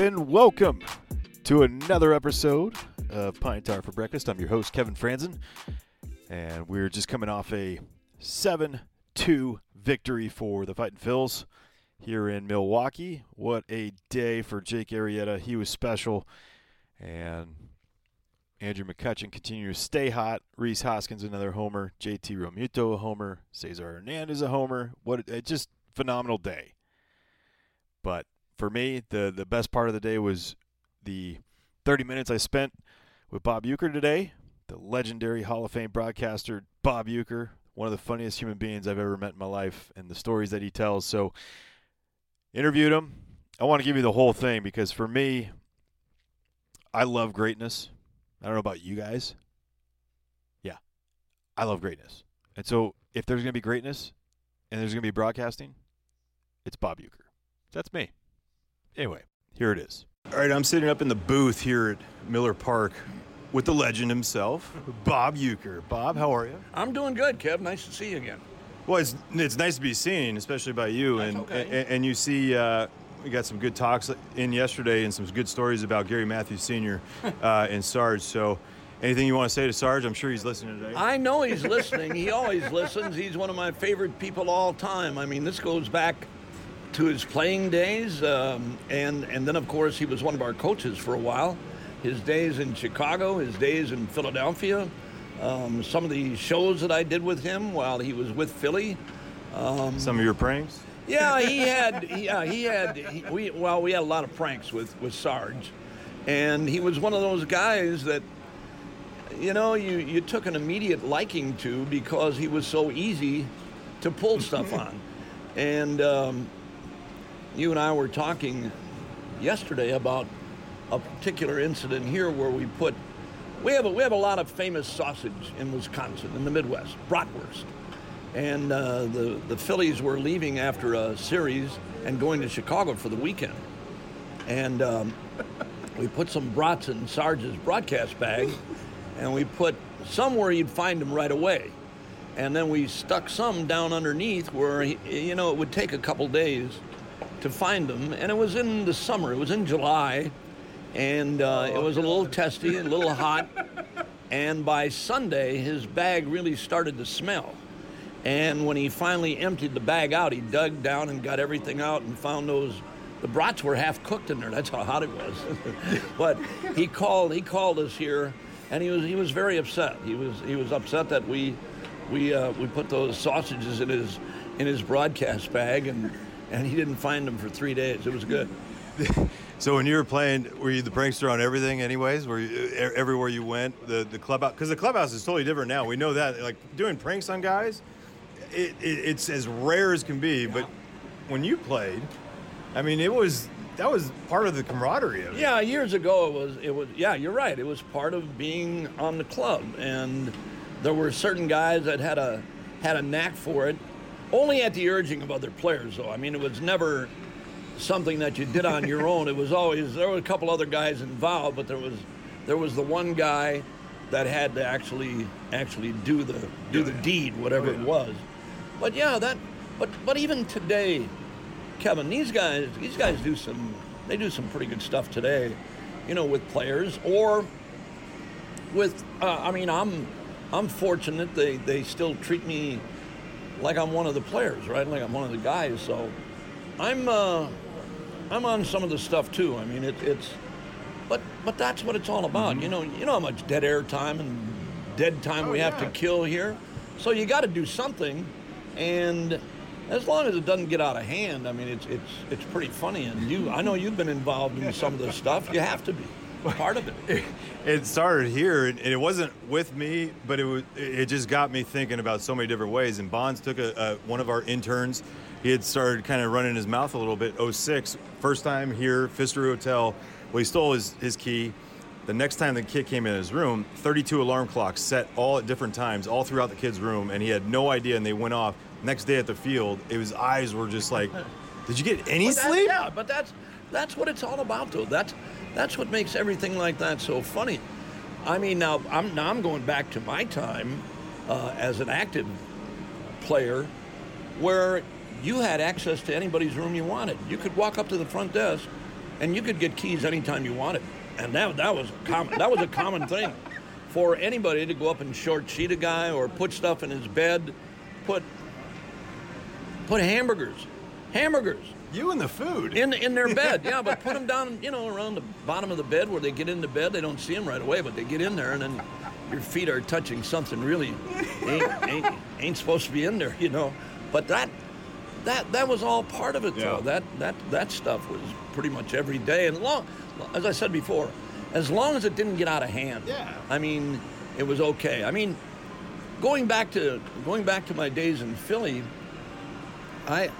And welcome to another episode of Pine Tar for Breakfast. I'm your host, Kevin Frandsen, and we're just coming off a 7 2 victory for the Fighting Phils here in Milwaukee. What a day for Jake Arrieta. He was special, and Andrew McCutchen continues to stay hot. Rhys Hoskins, another homer. JT Realmuto, a homer. Cesar Hernandez, a homer. What a just phenomenal day. But for me, the the best part of the day was the 30 minutes I spent with Bob Uecker today, the legendary Hall of Fame broadcaster Bob Uecker, one of the funniest human beings I've ever met in my life, and the stories that he tells. So, interviewed him. I want to give you the whole thing because for me, I love greatness. I don't know about you guys. Yeah, I love greatness. And so, if there's going to be greatness and there's going to be broadcasting, it's Bob Uecker. That's me. Anyway, here it is. All right, I'm sitting up in the booth here at Miller Park with the legend himself, Bob Uecker. Bob, how are you? I'm doing good, Kev. Nice to see you again. Well, it's, it's nice to be seen, especially by you. That's and, okay. and and you see, uh, we got some good talks in yesterday and some good stories about Gary Matthews Sr. uh, and Sarge. So, anything you want to say to Sarge? I'm sure he's listening today. I know he's listening. He always listens. He's one of my favorite people all time. I mean, this goes back to his playing days, um, and and then of course he was one of our coaches for a while. His days in Chicago, his days in Philadelphia, um, some of the shows that I did with him while he was with Philly. some of your pranks. Yeah, he had. Yeah, he had. He, we well, we had a lot of pranks with with Sarge, and he was one of those guys that, you know, you you took an immediate liking to because he was so easy to pull stuff on, and um, you and I were talking yesterday about a particular incident here where we put. We have a, we have a lot of famous sausage in Wisconsin, in the Midwest, bratwurst and uh, the the Phillies were leaving after a series and going to Chicago for the weekend, and um, we put some brats in Sarge's broadcast bag, and we put some where you'd find them right away, and then we stuck some down underneath where he, you know it would take a couple days to find them, and it was in the summer, it was in July, and uh, it was a little testy, a little hot, and by Sunday his bag really started to smell. And when he finally emptied the bag out, he dug down and got everything out and found those. The brats were half cooked in there. That's how hot it was. but he called. He called us here, and he was he was very upset. He was he was upset that we we uh, we put those sausages in his in his broadcast bag, and and he didn't find them for three days. It was good. So when you were playing, were you the prankster on everything, anyways? Were you everywhere you went? The the clubhouse, because the clubhouse is totally different now. We know that. Like doing pranks on guys, it, it it's as rare as can be. But when you played, I mean, it was that was part of the camaraderie of it. Yeah, years ago it was it was yeah, you're right. It was part of being on the club and there were certain guys that had a had a knack for it. Only at the urging of other players though. I mean it was never something that you did on your own. It was always there were a couple other guys involved, but there was there was the one guy that had to actually actually do the do the deed, whatever it was. But yeah, that but but even today, Kevin, these guys these guys do some they do some pretty good stuff today, you know, with players or with uh, I mean I'm I'm fortunate they they still treat me like I'm one of the players, right? Like I'm one of the guys. So I'm uh, I'm on some of the stuff too. I mean it, it's but but that's what it's all about. You know you know how much dead air time and dead time we have to kill here. So you got to do something, and as long as it doesn't get out of hand, I mean it's it's it's pretty funny. And you I know you've been involved in some of this stuff. You have to be. part of it. It started here, and it wasn't with me, but it was. It just got me thinking about so many different ways. And Bonds took a, a one of our interns. He had started kind of running his mouth a little bit. 06, first time here, Pfister Hotel. Well, he stole his, his key. The next time the kid came in his room, 32 alarm clocks set all at different times, all throughout the kid's room, and he had no idea, and they went off. Next day at the field, it, his eyes were just like, "Did you get any sleep?" Yeah, but that's that's what it's all about, though. That's that's what makes everything like that so funny. I mean, now I'm now I'm going back to my time uh, as an active player, where you had access to anybody's room you wanted. You could walk up to the front desk, and you could get keys anytime you wanted, and that that was a common that was a common thing for anybody to go up and short sheet a guy or put stuff in his bed, put put hamburgers, hamburgers You and the food. in in their bed. Yeah, but put them down, you know, around the bottom of the bed where they get into bed. They don't see them right away, but they get in there, and then your feet are touching something really ain't ain't, ain't supposed to be in there, you know. But that that that was all part of it, Yeah. though. That that that stuff was pretty much every day, and long, as I said before, as long as it didn't get out of hand. Yeah. I mean, it was okay. I mean, going back to going back to my days in Philly, I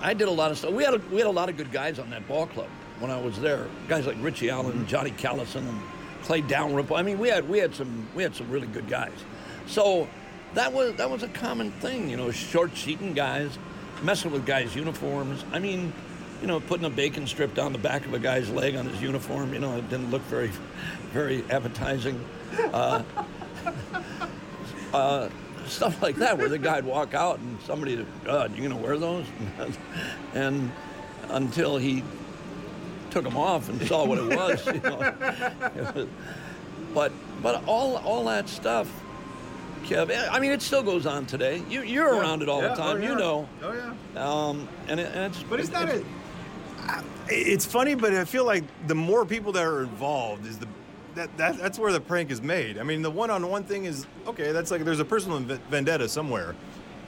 I did a lot of stuff. We had a, we had a lot of good guys on that ball club when I was there. Guys like Richie Allen, Johnny Callison, and Clay Dalrymple. I mean, we had we had some we had some really good guys. So that was that was a common thing, you know, short sheeting guys, messing with guys' uniforms. I mean, you know, putting a bacon strip down the back of a guy's leg on his uniform. You know, it didn't look very very appetizing. Uh, uh, stuff like that, where the guy'd walk out and somebody, God, you gonna wear those? and until he took them off and saw what it was, you know. but but all all that stuff, Kev. I mean, it still goes on today. You you're around it all Yeah, the time. oh, You know. Oh yeah. Um, and, it, and it's But it's it- not it's- a. It's funny, but I feel like the more people that are involved is the that, that that's where the prank is made. I mean, the one-on-one thing is okay. That's like there's a personal v- vendetta somewhere,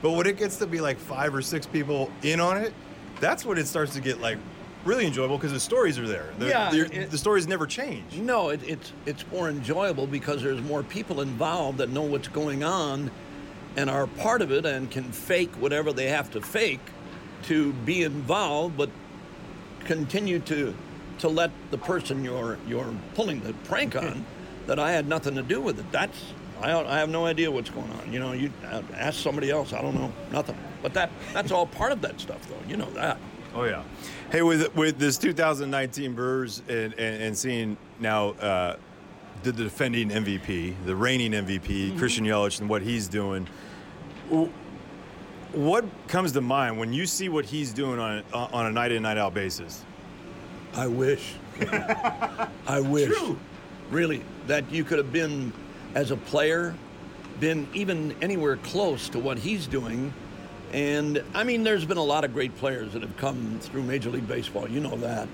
but when it gets to be like five or six people in on it, that's when it starts to get like really enjoyable because the stories are there. The, Yeah, the, it- the stories never change. No, it, it's it's more enjoyable because there's more people involved that know what's going on, and are part of it and can fake whatever they have to fake to be involved, but continue to to let the person you're you're pulling the prank on that I had nothing to do with it. That's I, I have no idea what's going on. You know, you uh, ask somebody else. I don't know nothing. But that that's all part of that stuff, though. You know that. Oh yeah. Hey, with with this 2019 Brewers and, and, and seeing now uh, the defending MVP, the reigning MVP, Christian Yelich, and what he's doing, what comes to mind when you see what he's doing on a, on a night in night out basis? I wish. I wish. Really, that you could have been, as a player, been even anywhere close to what he's doing. And I mean, there's been a lot of great players that have come through Major League Baseball. You know that.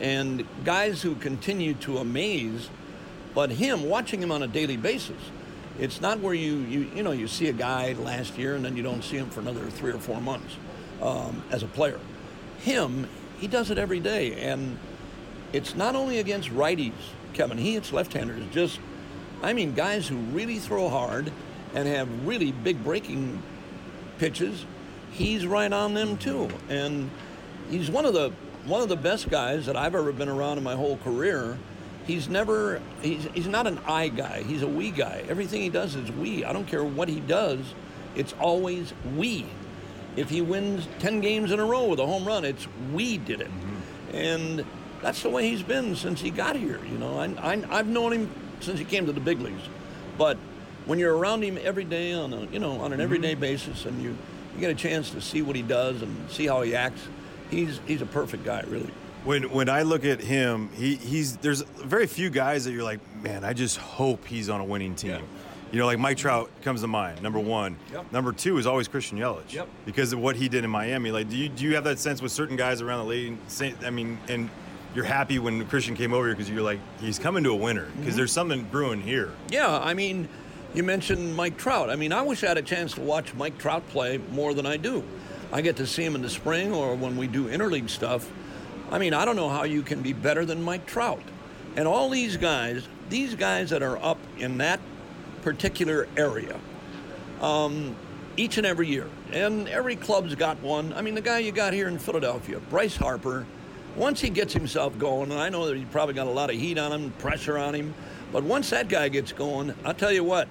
And guys who continue to amaze. But him, watching him on a daily basis, it's not where you, you, you know, you see a guy last year and then you don't see him for another three or four months um, as a player. Him, he does it every day. And it's not only against righties, Kevin. He hits left-handers. Just, I mean, guys who really throw hard and have really big breaking pitches. He's right on them too, and he's one of the one of the best guys that I've ever been around in my whole career. He's never he's he's not an I guy. He's a we guy. Everything he does is we. I don't care what he does. It's always we. If he wins 10 games in a row with a home run, it's we did it. Mm-hmm. And that's the way he's been since he got here. You know, I, I, I've known him since he came to the big leagues. But when you're around him every day on a, you know, on an everyday mm-hmm. basis and you, you get a chance to see what he does and see how he acts, he's, he's a perfect guy, really. When when I look at him, he, he's there's very few guys that you're like, man, I just hope he's on a winning team. You know, like Mike Trout comes to mind, number mm-hmm. one. Yep. Number two is always Christian Yelich. Yep. Because of what he did in Miami. Like, do you do you have that sense with certain guys around the league? I mean, and you're happy when Christian came over here because you're like, he's coming to a winner because mm-hmm. there's something brewing here. Yeah, I mean, you mentioned Mike Trout. I mean, I wish I had a chance to watch Mike Trout play more than I do. I get to see him in the spring or when we do interleague stuff. I mean, I don't know how you can be better than Mike Trout. And all these guys, these guys that are up in that particular area, um, each and every year, and every club's got one. I mean, the guy you got here in Philadelphia, Bryce Harper, once he gets himself going, and I know that he probably got a lot of heat on him, pressure on him, but once that guy gets going, I'll tell you what,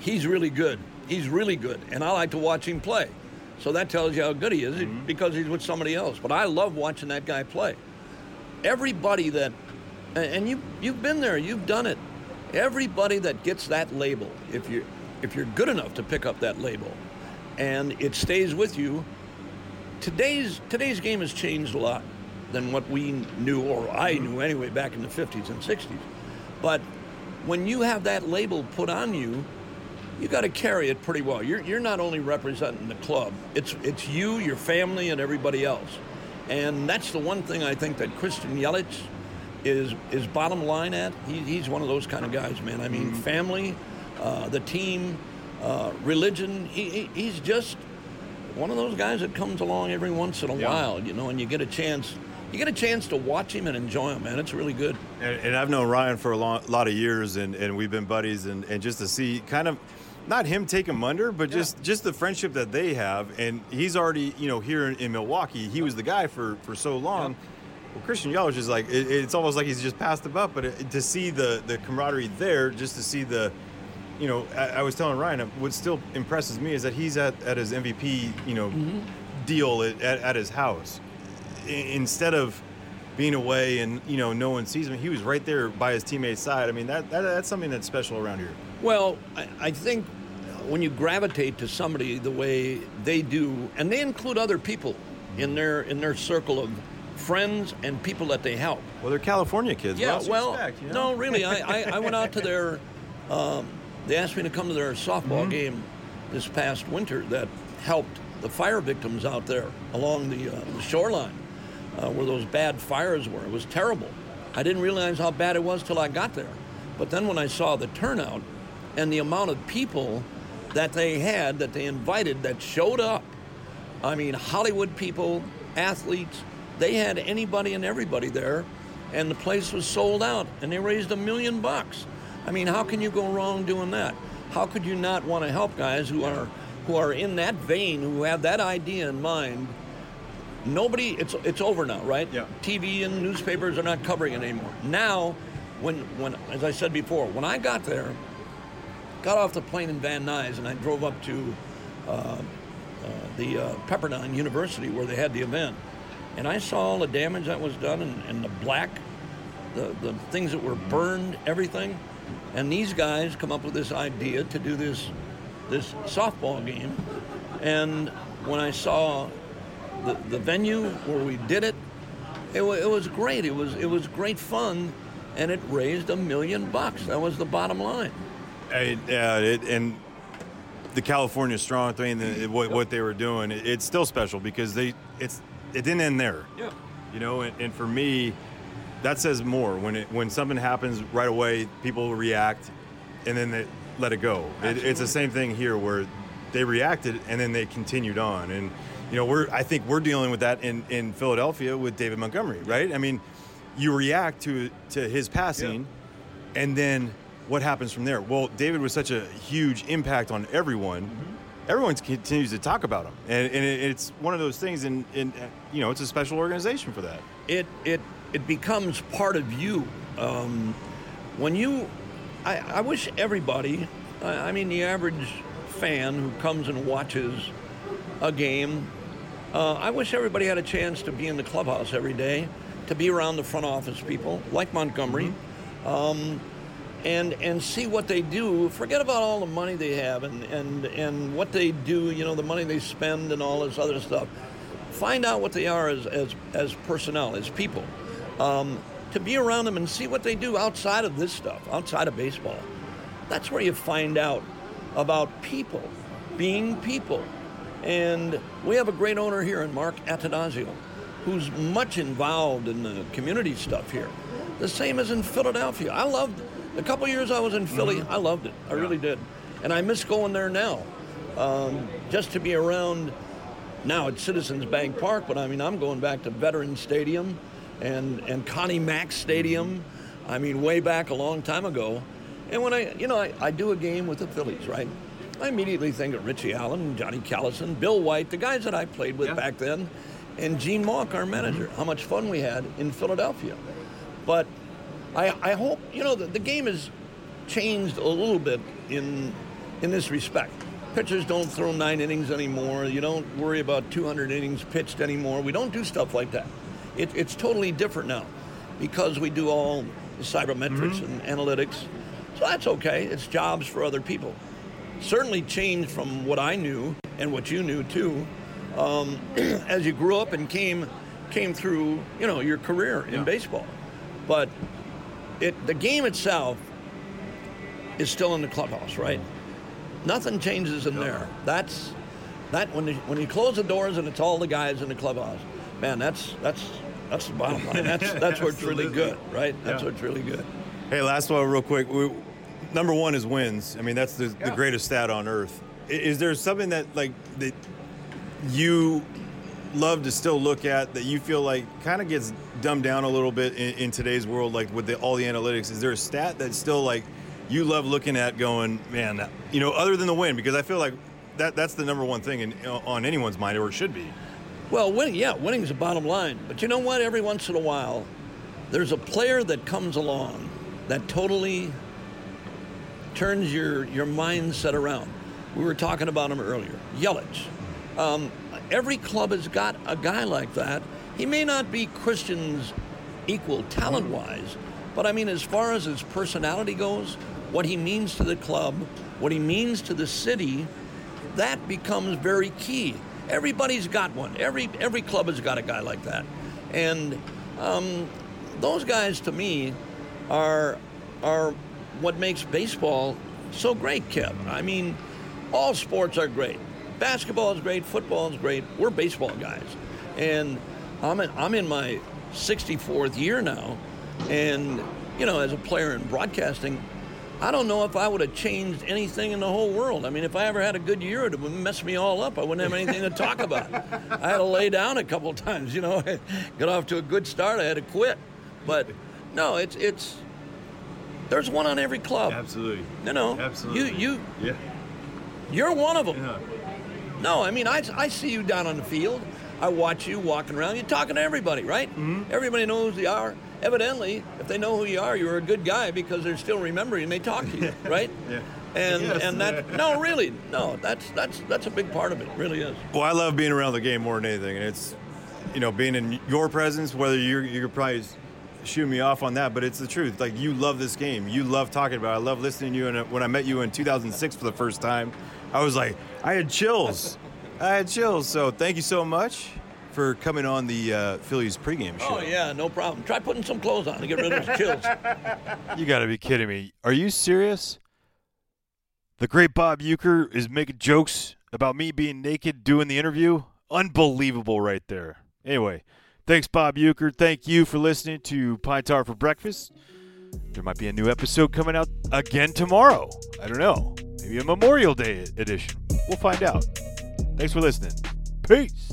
he's really good. He's really good, and I like to watch him play. So that tells you how good he is Mm-hmm. because he's with somebody else. But I love watching that guy play. Everybody that, and- and you you've been there, you've done it. Everybody that gets that label, if you if you're good enough to pick up that label, and it stays with you. Today's today's game has changed a lot than what we knew, or I mm-hmm. knew anyway, back in the 50s and 60s. But when you have that label put on you, you got to carry it pretty well. You're, you're not only representing the club, it's, it's you, your family, and everybody else. And that's the one thing I think that Christian Yelich is, is bottom line at. He, he's one of those kind of guys, man. I mean, family, uh, the team, uh, religion. He, he, he's just one of those guys that comes along every once in a Yeah. while, you know, and you get a chance. You get a chance to watch him and enjoy him, man. It's really good. And, and I've known Ryan for a long, lot of years, and, and we've been buddies, and, and just to see kind of not him take him under, but just just the friendship that they have. And he's already, you know, here in, in Milwaukee, he was the guy for for so long. Well, Christian Yelich is like it, it's almost like he's just passed the buck, but it, to see the the camaraderie there, just to see the. You know, I, I was telling Ryan, uh, what still impresses me is that he's at, at his MVP, you know, deal at, at, at his house I- instead of being away and you know no one sees him, he was right there by his teammate's side. I mean that, that that's something that's special around here. Well, I, I think when you gravitate to somebody the way they do, and they include other people in their in their circle of friends and people that they help. Well, they're California kids. Yeah, well, expect, you know? no, really. I, I, I went out to their. Um, they asked me to come to their softball Mm-hmm. game this past winter that helped the fire victims out there along the, uh, the shoreline uh, where those bad fires were. It was terrible. I didn't realize how bad it was till I got there. But then when I saw the turnout and the amount of people that they had, that they invited, that showed up, I mean, Hollywood people, athletes, they had anybody and everybody there, and the place was sold out, and they raised a million bucks. I mean, how can you go wrong doing that? How could you not want to help guys who are who are in that vein, who have that idea in mind? Nobody, it's it's over now, right? Yeah. TV and newspapers are not covering it anymore. Now, when when as I said before, when I got there, got off the plane in Van Nuys and I drove up to uh, uh, the uh, Pepperdine University where they had the event, and I saw all the damage that was done and, and the black, the, the things that were burned, everything. And these guys come up with this idea to do this this softball game, and when I saw the, the venue where we did it, it, it was great. It was it was great fun, and it raised a million bucks. That was the bottom line. I- yeah, it, and the California Strong thing, the, what, what they were doing, it, it's still special because they it's it didn't end there. Yeah. You know, and, and for me, that says more. When it when something happens right away, people react, and then they let it go. It, it's the same thing here where they reacted and then they continued on. And you know, we're I think we're dealing with that in in Philadelphia with David Montgomery, right? I mean, you react to to his passing, and then what happens from there? Well, David was such a huge impact on everyone. Mm-hmm. Everyone continues to talk about them, and, and it, it's one of those things. And, and uh, you know, it's a special organization for that. it it it becomes part of you. Um, when you, I, I wish everybody, I, I mean the average fan who comes and watches a game, uh, I wish everybody had a chance to be in the clubhouse every day, to be around the front office people like Montgomery. Um, and and see what they do. Forget about all the money they have and, and, and what they do, you know, the money they spend and all this other stuff. Find out what they are as, as, as personnel, as people. Um, to be around them and see what they do outside of this stuff, outside of baseball. That's where you find out about people being people. And we have a great owner here in Mark Attanasio, who's much involved in the community stuff here. The same as in Philadelphia. I loved the couple years I was in Philly. Mm-hmm. I loved it. I really did, and I miss going there now. Um, just to be around. Now it's Citizens Bank Park, but I mean I'm going back to Veterans Stadium, and and Connie Mack Stadium. Mm-hmm. I mean, way back a long time ago. And when I, you know, I, I do a game with the Phillies, right? I immediately think of Richie Allen, Johnny Callison, Bill White, the guys that I played with Yeah. back then, and Gene Mauch, our manager. Mm-hmm. How much fun we had in Philadelphia. But I, I hope, you know, the, the game has changed a little bit in, in this respect. Pitchers don't throw nine innings anymore. You don't worry about 200 innings pitched anymore. We don't do stuff like that. It, it's totally different now because we do all the sabermetrics and analytics. So that's okay. It's jobs for other people. Certainly changed from what I knew and what you knew too, um, as you grew up and came came through, you know, your career in baseball. But it the game itself is still in the clubhouse, right? Nothing changes in there. That's that when you, when you close the doors and it's all the guys in the clubhouse. Man, that's that's that's the bottom line. That's that's what's really good, right? That's Yeah. what's really good. Hey, last one, real quick. We, number one is wins. I mean, that's the, the greatest stat on earth. I- Is there something that like that you love to still look at that you feel like kind of gets dumbed down a little bit in, in today's world, like with the, all the analytics? Is there a stat that's still like you love looking at, going, man, you know, other than the win? Because I feel like that that's the number one thing in, uh, on anyone's mind, or it should be. Well, winning, yeah, winning is the bottom line. But you know what? Every once in a while, there's a player that comes along that totally turns your, your mindset around. We were talking about him earlier, Yelich. Um, every club has got a guy like that. He may not be Christian's equal talent wise, but I mean, as far as his personality goes, what he means to the club, what he means to the city, that becomes very key. Everybody's got one. Every every club has got a guy like that, and um, those guys to me are are what makes baseball so great, Kev. I mean, all sports are great. Basketball is great. Football is great. We're baseball guys, and I'm in, I'm in my 64th year now, and you know, as a player in broadcasting, I don't know if I would have changed anything in the whole world. I mean, if I ever had a good year, it would mess me all up. I wouldn't have anything to talk about. I had to lay down a couple of times, you know. Got off to a good start, I had to quit. But no, it's it's there's one on every club. Absolutely. You know, Absolutely. you you Yeah. you're one of them. No, I mean, I, I see you down on the field. I watch you walking around. You're talking to everybody, right? Mm-hmm. Everybody knows who you are. Evidently, if they know who you are, you're a good guy because they're still remembering and they talk to you, right? Yeah. And Yes. and that no, really, no, that's that's that's a big part of it. Really is. Well, I love being around the game more than anything, and it's, you know, being in your presence. Whether you're you're probably shooting me off on that, but it's the truth. Like you love this game, you love talking about. it. I love listening to you. And when I met you in 2006 for the first time, I was like, I had chills. I had chills. So thank you so much for coming on the uh, Phillies pregame show. Oh yeah, no problem. Try putting some clothes on to get rid of those chills. You got to be kidding me. Are you serious? The great Bob Uecker is making jokes about me being naked doing the interview? Unbelievable right there. Anyway, thanks, Bob Uecker. Thank you for listening to Pine Tar for Breakfast. There might be a new episode coming out again tomorrow. I don't know. Maybe a Memorial Day edition. We'll find out. Thanks for listening. Peace.